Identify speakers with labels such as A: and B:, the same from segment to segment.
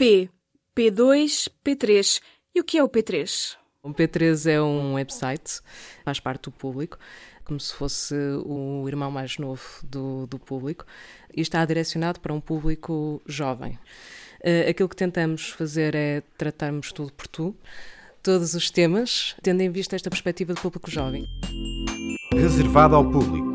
A: P, P2, P3. E o que é o P3?
B: O P3 é um website, faz parte do público, como se fosse o irmão mais novo do, do público, e está direcionado para um público jovem. Uh, aquilo que tentamos fazer é tratarmos tudo por tu, todos os temas, tendo em vista esta perspectiva do público jovem.
C: Reservado ao público.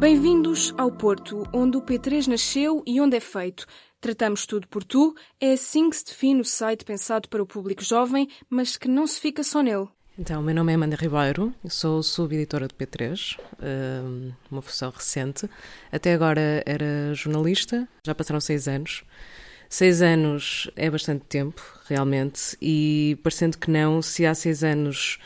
A: Bem-vindos ao Porto, onde o P3 nasceu e onde é feito. Tratamos tudo por tu, é assim que se define o site pensado para o público jovem, mas que não se fica só nele.
B: Então, meu nome é Amanda Ribeiro, sou subeditora do P3, hum, uma função recente. Até agora era jornalista, já passaram seis anos. Seis anos é bastante tempo, realmente, e parecendo que não, se há seis anos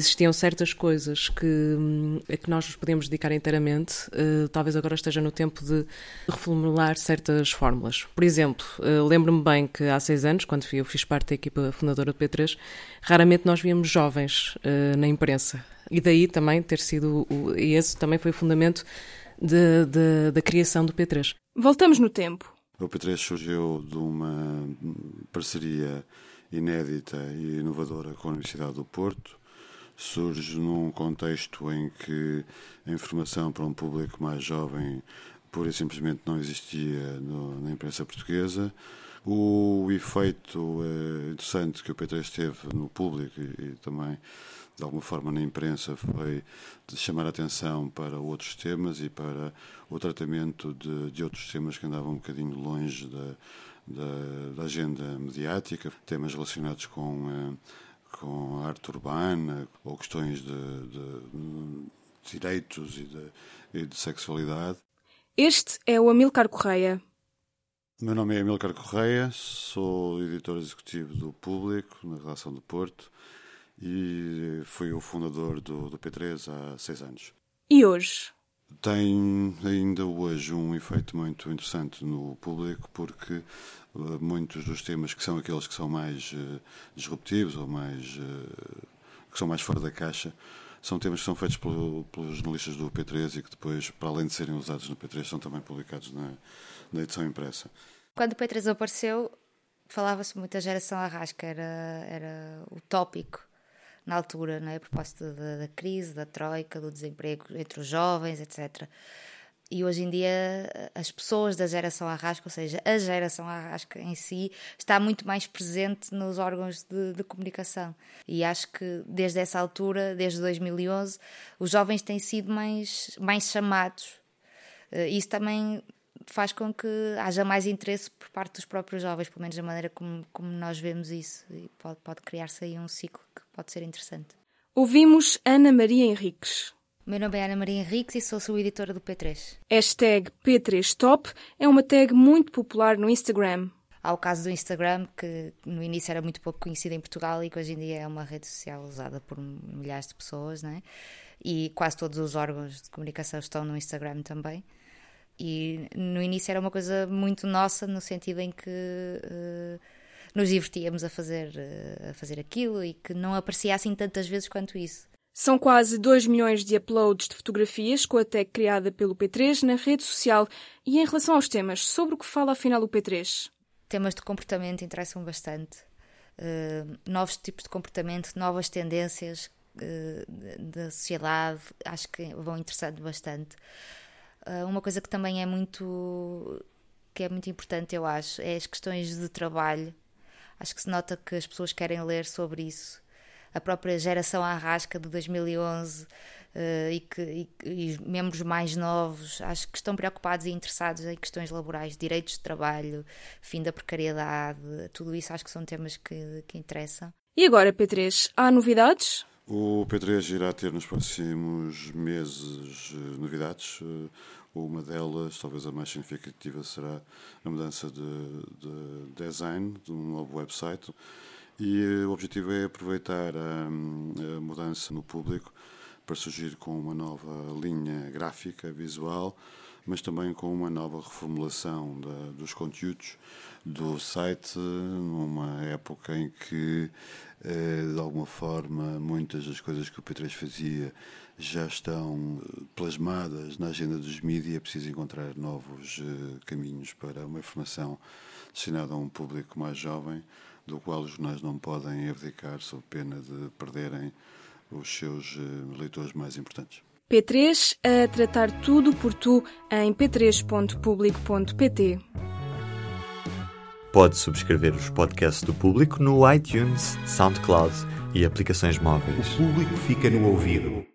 B: existiam certas coisas que, hum, a que nós nos podemos dedicar inteiramente, uh, talvez agora esteja no tempo de reformular certas fórmulas. Por exemplo, uh, lembro-me bem que há seis anos, quando eu fiz parte da equipa fundadora do P3, raramente nós víamos jovens uh, na imprensa. E daí também ter sido, o, e esse também foi o fundamento de, de, da criação do P3.
A: Voltamos no tempo.
D: O P3 surgiu de uma parceria inédita e inovadora com a Universidade do Porto, surge num contexto em que a informação para um público mais jovem pura e simplesmente não existia no, na imprensa portuguesa. O efeito eh, interessante que o P3 teve no público e, e, também, de alguma forma, na imprensa foi de chamar a atenção para outros temas e para o tratamento de, de outros temas que andavam um bocadinho longe da, da, da agenda mediática, temas relacionados com. Eh, com a arte urbana ou questões de, de, de direitos e de, e de sexualidade.
A: Este é o Amilcar Correia.
D: Meu nome é Amilcar Correia, sou editor executivo do Público, na redação do Porto, e fui o fundador do, do P3 há seis anos.
A: E hoje?
D: Tem ainda hoje um efeito muito interessante no público, porque eh, muitos dos temas que são aqueles que são mais uh, disruptivos ou mais uh, que são mais fora da caixa são temas que são feitos pelo, pelos jornalistas do P3 e que depois, para além de serem usados no P3, são também publicados na, na edição impressa.
E: Quando o P3 apareceu, falava-se muito da geração Arrasca, era, era o tópico na altura, não é? a propósito da, da crise, da troika, do desemprego entre os jovens, etc. E hoje em dia as pessoas da geração Arrasca, ou seja, a geração Arrasca em si, está muito mais presente nos órgãos de, de, comunicação. E acho que desde essa altura, desde 2011, os jovens têm sido mais, mais chamados. Eh, isso também faz com que haja mais interesse por parte dos próprios jovens, pelo menos da maneira como, como nós vemos isso. E pode, pode criar-se aí um ciclo que pode ser interessante.
A: Ouvimos Ana Maria Henriques.
E: Meu nome é Ana Maria Henriques e sou sua editora do P3.
A: Hashtag P3Top é uma tag muito popular no Instagram.
E: Há o caso do Instagram, que no início era muito pouco conhecido em Portugal e que hoje em dia é uma rede social usada por milhares de pessoas, né? E quase todos os órgãos de comunicação estão no Instagram também. E no início era uma coisa muito nossa, no sentido em que uh, nos divertíamos a fazer, uh, a fazer aquilo e que não aparecia assim tantas vezes quanto isso.
A: São quase 2 milhões de uploads de fotografias com a tag criada pelo P3 na rede social. E em relação aos temas, sobre o que fala afinal o P3?
E: Temas de comportamento interessam bastante. Uh, novos tipos de comportamento, novas tendências da sociedade, acho que vão interessando bastante. Uh, uma coisa que também é muito que é muito importante, eu acho, é as questões de trabalho. Acho que se nota que as pessoas querem ler sobre isso a própria geração Arrasca de 2011 uh, eh, e, que, e, e, os membros mais novos acho que estão preocupados e interessados em questões laborais, direitos de trabalho, fim da precariedade, tudo isso acho que são temas que, que interessam.
A: E agora, P3, há novidades?
D: O P3 irá ter nos próximos meses eh, novidades. Eh, uma delas, talvez a mais significativa, será a mudança de, de design de um novo website e eh, o objetivo é aproveitar a, a mudança no público para surgir com uma nova linha gráfica, visual, mas também com uma nova reformulação da, dos conteúdos do site, numa época em que, eh, de alguma forma, muitas das coisas que o P3 fazia já estão plasmadas na agenda dos mídias, é preciso encontrar novos eh, caminhos para uma informação destinada a um público mais jovem, do qual os jornais não podem abdicar sob pena de perderem os seus eh, leitores mais importantes.
A: P3 a tratar tudo por tu em p3.publico.pt.
F: Pode subscrever os podcasts do Público no iTunes, SoundCloud e aplicações móveis.
C: O público fica no ouvido.